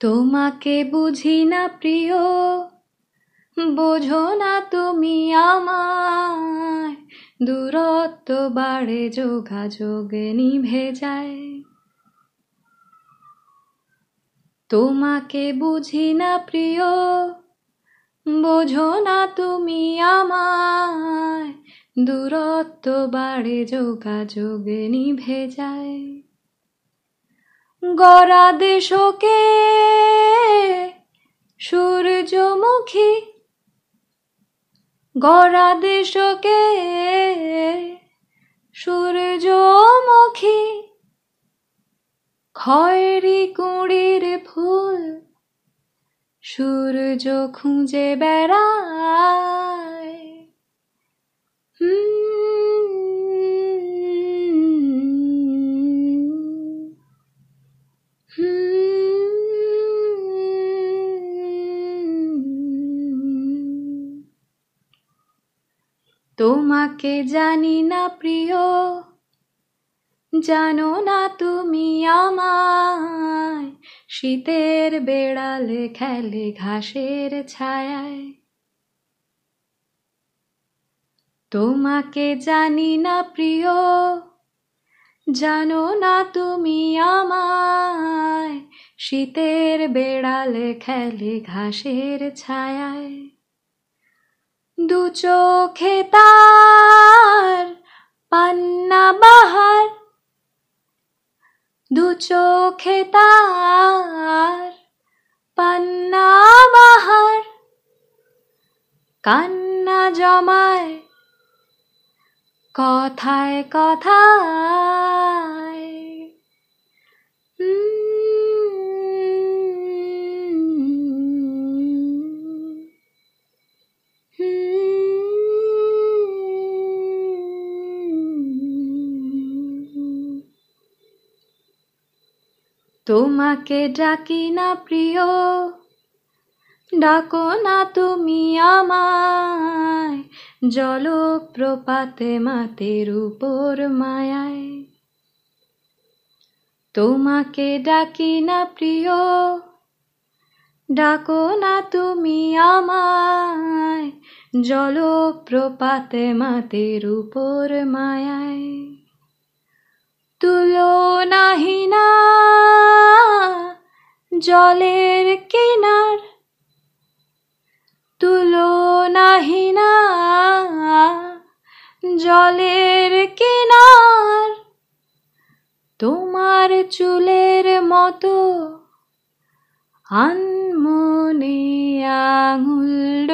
তোমাকে বুঝি না প্রিয়, বোঝো না তুমি আমায় দূরত্ব বাড়ে, যোগাযোগ নিভে যায়। তোমাকে বুঝি না প্রিয়, বোঝো না তুমি আমায় দূরত্ব বাড়ে, যোগাযোগ নিভে যায়। গড়া দেশকে সূর্যমুখী। গড়া দেশকে সূর্যমুখী। খয়েরি কুড়ির ফুল সূর্য খুঁজে বেড়ায়। তোমাকে জানি না প্রিয়, জানো না তুমি আমায়। শীতের বেড়ালে খেলে ঘাসের ছায়ায়। তোমাকে জানি না প্রিয়, জানো না তুমি আমায়। শীতের বেড়ালে খেলে ঘাসের ছায়ায়। দু চোখে তার পান্না বাহার। দু চোখে তার পান্না বাহার। কান্না জমায় কথায় কথায়। তোমাকে ডাকি না প্রিয়। ডাকো না তুমি আমায়। জলপ্রপাতে মাতের উপর মায়ায়। তোমাকে ডাকি না প্রিয়। ডাকো না তুমি আমায়। জলপ্রপাতে মাতের উপর মায়ায়। তুলো নাহি জলের কিনার তুলো নাহিনা জলের কিনার তোমার চুলের মতো আনমনে আঙুল